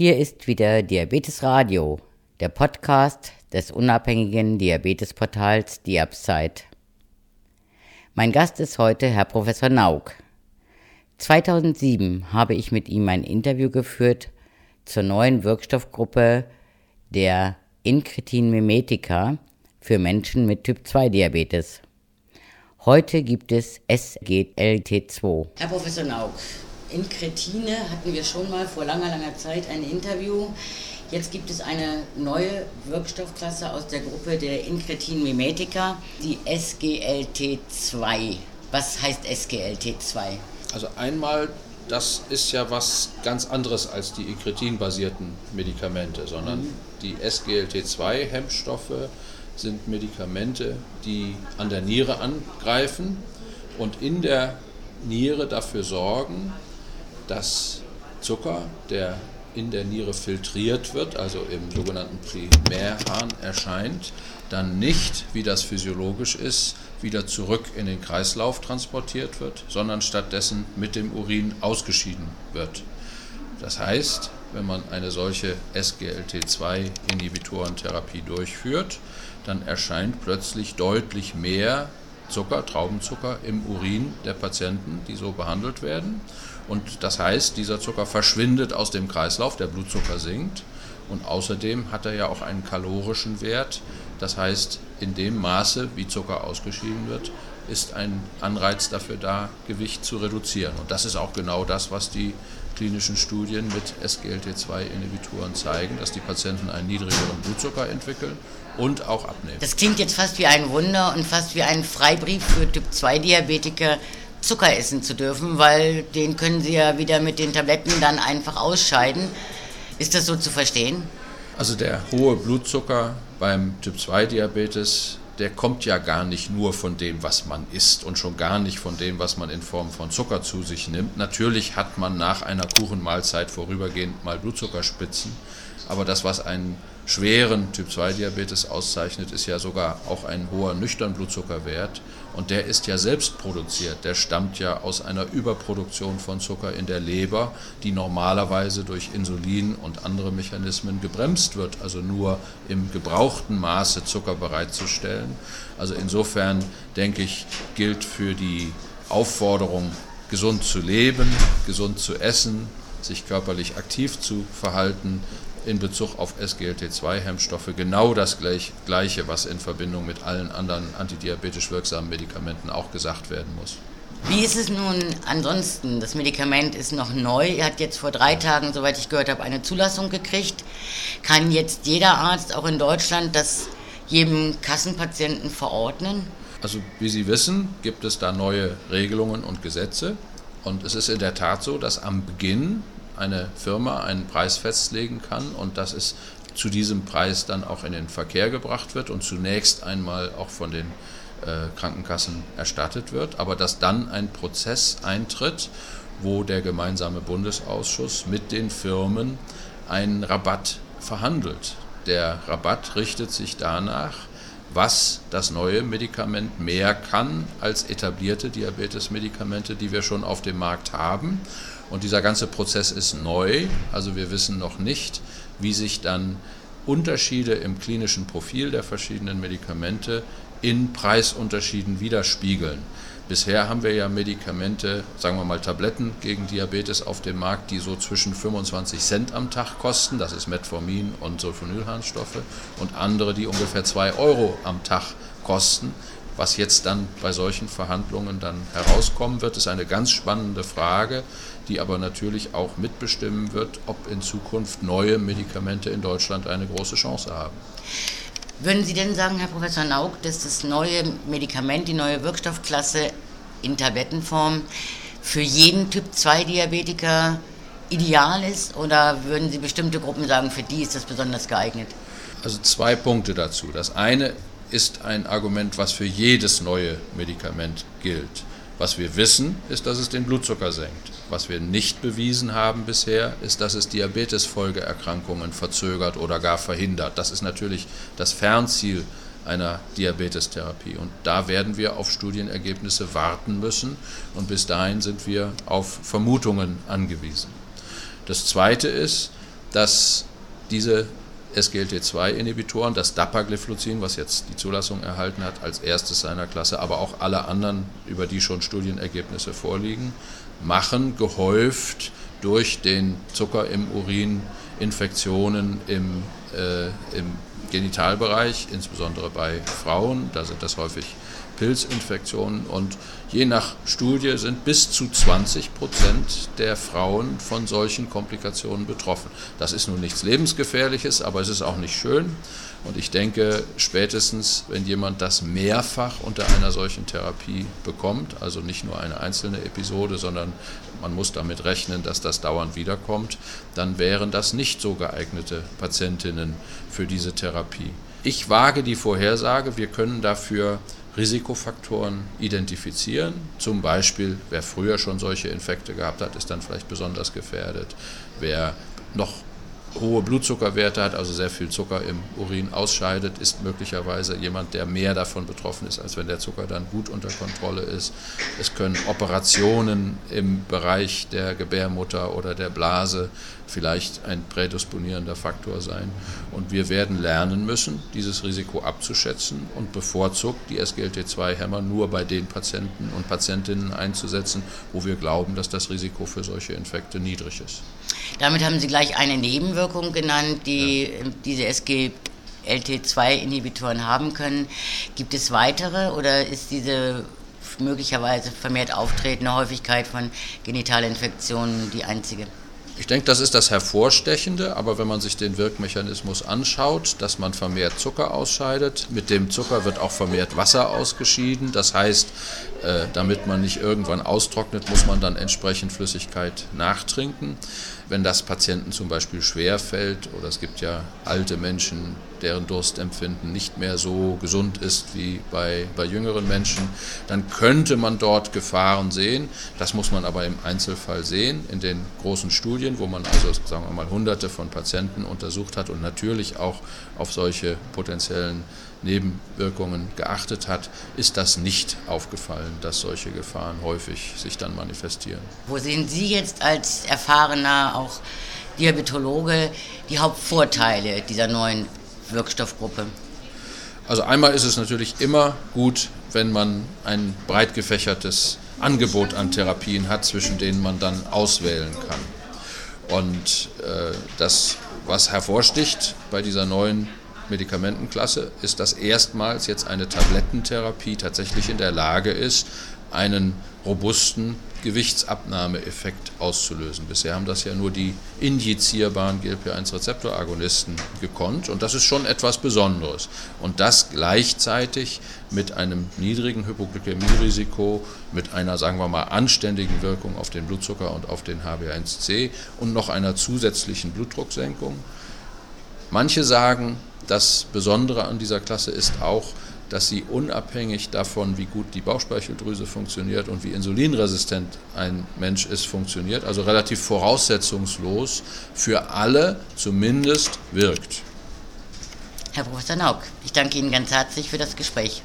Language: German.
Hier ist wieder Diabetes Radio, der Podcast des unabhängigen Diabetesportals Diabsite. Mein Gast ist heute Herr Professor Nauk. 2007 habe ich mit ihm ein Interview geführt zur neuen Wirkstoffgruppe der Incretin Mimetica für Menschen mit Typ-2-Diabetes. Heute gibt es SGLT2. Herr Professor Nauk, Incretine hatten wir schon mal vor langer, langer Zeit ein Interview. Jetzt gibt es eine neue Wirkstoffklasse aus der Gruppe der Incretin Mimetica, die SGLT2. Was heißt SGLT2? Also einmal, das ist ja was ganz anderes als die Incretin-basierten Medikamente, sondern mhm. die SGLT2-Hemmstoffe sind Medikamente, die an der Niere angreifen und in der Niere dafür sorgen, dass Zucker, der in der Niere filtriert wird, also im sogenannten Primärhahn erscheint, dann nicht, wie das physiologisch ist, wieder zurück in den Kreislauf transportiert wird, sondern stattdessen mit dem Urin ausgeschieden wird. Das heißt, wenn man eine solche SGLT2-Inhibitorentherapie durchführt, dann erscheint plötzlich deutlich mehr Zucker, Traubenzucker im Urin der Patienten, die so behandelt werden. Und das heißt, dieser Zucker verschwindet aus dem Kreislauf, der Blutzucker sinkt. Und außerdem hat er ja auch einen kalorischen Wert. Das heißt, in dem Maße, wie Zucker ausgeschieden wird, ist ein Anreiz dafür da, Gewicht zu reduzieren. Und das ist auch genau das, was die klinischen Studien mit SGLT2-Inhibitoren zeigen, dass die Patienten einen niedrigeren Blutzucker entwickeln und auch abnehmen. Das klingt jetzt fast wie ein Wunder und fast wie ein Freibrief für Typ-2-Diabetiker, Zucker essen zu dürfen, weil den können sie ja wieder mit den Tabletten dann einfach ausscheiden. Ist das so zu verstehen? Also der hohe Blutzucker beim Typ-2-Diabetes, der kommt ja gar nicht nur von dem, was man isst und schon gar nicht von dem, was man in Form von Zucker zu sich nimmt. Natürlich hat man nach einer Kuchenmahlzeit vorübergehend mal Blutzuckerspitzen, aber das, was einen schweren Typ-2-Diabetes auszeichnet, ist ja sogar auch ein hoher nüchtern Blutzuckerwert. Und der ist ja selbst produziert. Der stammt ja aus einer Überproduktion von Zucker in der Leber, die normalerweise durch Insulin und andere Mechanismen gebremst wird, also nur im gebrauchten Maße Zucker bereitzustellen. Also insofern denke ich, gilt für die Aufforderung, gesund zu leben, gesund zu essen, sich körperlich aktiv zu verhalten, in Bezug auf SGLT2-Hemmstoffe genau das Gleiche, was in Verbindung mit allen anderen antidiabetisch wirksamen Medikamenten auch gesagt werden muss. Wie ist es nun ansonsten? Das Medikament ist noch neu. Er hat jetzt vor drei Tagen, soweit ich gehört habe, eine Zulassung gekriegt. Kann jetzt jeder Arzt auch in Deutschland das jedem Kassenpatienten verordnen? Also wie Sie wissen, gibt es da neue Regelungen und Gesetze. Und es ist in der Tat so, dass am Beginn eine Firma einen Preis festlegen kann und dass es zu diesem Preis dann auch in den Verkehr gebracht wird und zunächst einmal auch von den äh, Krankenkassen erstattet wird, aber dass dann ein Prozess eintritt, wo der gemeinsame Bundesausschuss mit den Firmen einen Rabatt verhandelt. Der Rabatt richtet sich danach, was das neue Medikament mehr kann als etablierte Diabetesmedikamente, die wir schon auf dem Markt haben. Und dieser ganze Prozess ist neu, also wir wissen noch nicht, wie sich dann Unterschiede im klinischen Profil der verschiedenen Medikamente in Preisunterschieden widerspiegeln. Bisher haben wir ja Medikamente, sagen wir mal Tabletten gegen Diabetes auf dem Markt, die so zwischen 25 Cent am Tag kosten, das ist Metformin und Sulfonylharnstoffe, und andere, die ungefähr 2 Euro am Tag kosten. Was jetzt dann bei solchen Verhandlungen dann herauskommen wird, ist eine ganz spannende Frage, die aber natürlich auch mitbestimmen wird, ob in Zukunft neue Medikamente in Deutschland eine große Chance haben. Würden Sie denn sagen, Herr Professor Nauk, dass das neue Medikament, die neue Wirkstoffklasse in Tablettenform für jeden Typ-2-Diabetiker ideal ist? Oder würden Sie bestimmte Gruppen sagen, für die ist das besonders geeignet? Also zwei Punkte dazu. Das eine ist ein Argument, was für jedes neue Medikament gilt. Was wir wissen, ist, dass es den Blutzucker senkt. Was wir nicht bewiesen haben bisher, ist, dass es Diabetesfolgeerkrankungen verzögert oder gar verhindert. Das ist natürlich das Fernziel einer Diabetestherapie. Und da werden wir auf Studienergebnisse warten müssen. Und bis dahin sind wir auf Vermutungen angewiesen. Das Zweite ist, dass diese SGLT2-Inhibitoren, das Dapagliflozin, was jetzt die Zulassung erhalten hat, als erstes seiner Klasse, aber auch alle anderen, über die schon Studienergebnisse vorliegen, machen gehäuft durch den Zucker im Urin Infektionen im, äh, im Genitalbereich, insbesondere bei Frauen. Da sind das häufig Pilzinfektionen und je nach Studie sind bis zu 20 Prozent der Frauen von solchen Komplikationen betroffen. Das ist nun nichts Lebensgefährliches, aber es ist auch nicht schön. Und ich denke, spätestens, wenn jemand das mehrfach unter einer solchen Therapie bekommt, also nicht nur eine einzelne Episode, sondern man muss damit rechnen, dass das dauernd wiederkommt, dann wären das nicht so geeignete Patientinnen für diese Therapie. Ich wage die Vorhersage, wir können dafür Risikofaktoren identifizieren. Zum Beispiel, wer früher schon solche Infekte gehabt hat, ist dann vielleicht besonders gefährdet. Wer noch hohe Blutzuckerwerte hat, also sehr viel Zucker im Urin ausscheidet, ist möglicherweise jemand, der mehr davon betroffen ist, als wenn der Zucker dann gut unter Kontrolle ist. Es können Operationen im Bereich der Gebärmutter oder der Blase vielleicht ein prädisponierender Faktor sein. Und wir werden lernen müssen, dieses Risiko abzuschätzen und bevorzugt die SGLT2-Hämmer nur bei den Patienten und Patientinnen einzusetzen, wo wir glauben, dass das Risiko für solche Infekte niedrig ist. Damit haben Sie gleich eine Nebenwirkung genannt, die ja. diese SGLT2-Inhibitoren haben können. Gibt es weitere oder ist diese möglicherweise vermehrt auftretende Häufigkeit von Genitalinfektionen die einzige? Ich denke, das ist das Hervorstechende, aber wenn man sich den Wirkmechanismus anschaut, dass man vermehrt Zucker ausscheidet, mit dem Zucker wird auch vermehrt Wasser ausgeschieden. Das heißt, äh, damit man nicht irgendwann austrocknet, muss man dann entsprechend Flüssigkeit nachtrinken. Wenn das Patienten zum Beispiel schwer fällt, oder es gibt ja alte Menschen, deren Durstempfinden nicht mehr so gesund ist wie bei, bei jüngeren Menschen, dann könnte man dort Gefahren sehen. Das muss man aber im Einzelfall sehen, in den großen Studien, wo man also, sagen wir mal, hunderte von Patienten untersucht hat und natürlich auch auf solche potenziellen Nebenwirkungen geachtet hat, ist das nicht aufgefallen, dass solche Gefahren häufig sich dann manifestieren. Wo sehen Sie jetzt als erfahrener auch Diabetologe die Hauptvorteile dieser neuen Wirkstoffgruppe? Also einmal ist es natürlich immer gut, wenn man ein breit gefächertes Angebot an Therapien hat, zwischen denen man dann auswählen kann. Und äh, das, was hervorsticht bei dieser neuen Medikamentenklasse ist, dass erstmals jetzt eine Tablettentherapie tatsächlich in der Lage ist, einen robusten Gewichtsabnahmeeffekt auszulösen. Bisher haben das ja nur die injizierbaren GLP-1-Rezeptoragonisten gekonnt und das ist schon etwas Besonderes. Und das gleichzeitig mit einem niedrigen Hypoglykämierisiko, mit einer, sagen wir mal, anständigen Wirkung auf den Blutzucker und auf den HbA1c und noch einer zusätzlichen Blutdrucksenkung. Manche sagen, das Besondere an dieser Klasse ist auch, dass sie unabhängig davon, wie gut die Bauchspeicheldrüse funktioniert und wie insulinresistent ein Mensch ist, funktioniert, also relativ voraussetzungslos für alle zumindest wirkt. Herr Professor Nauk, ich danke Ihnen ganz herzlich für das Gespräch.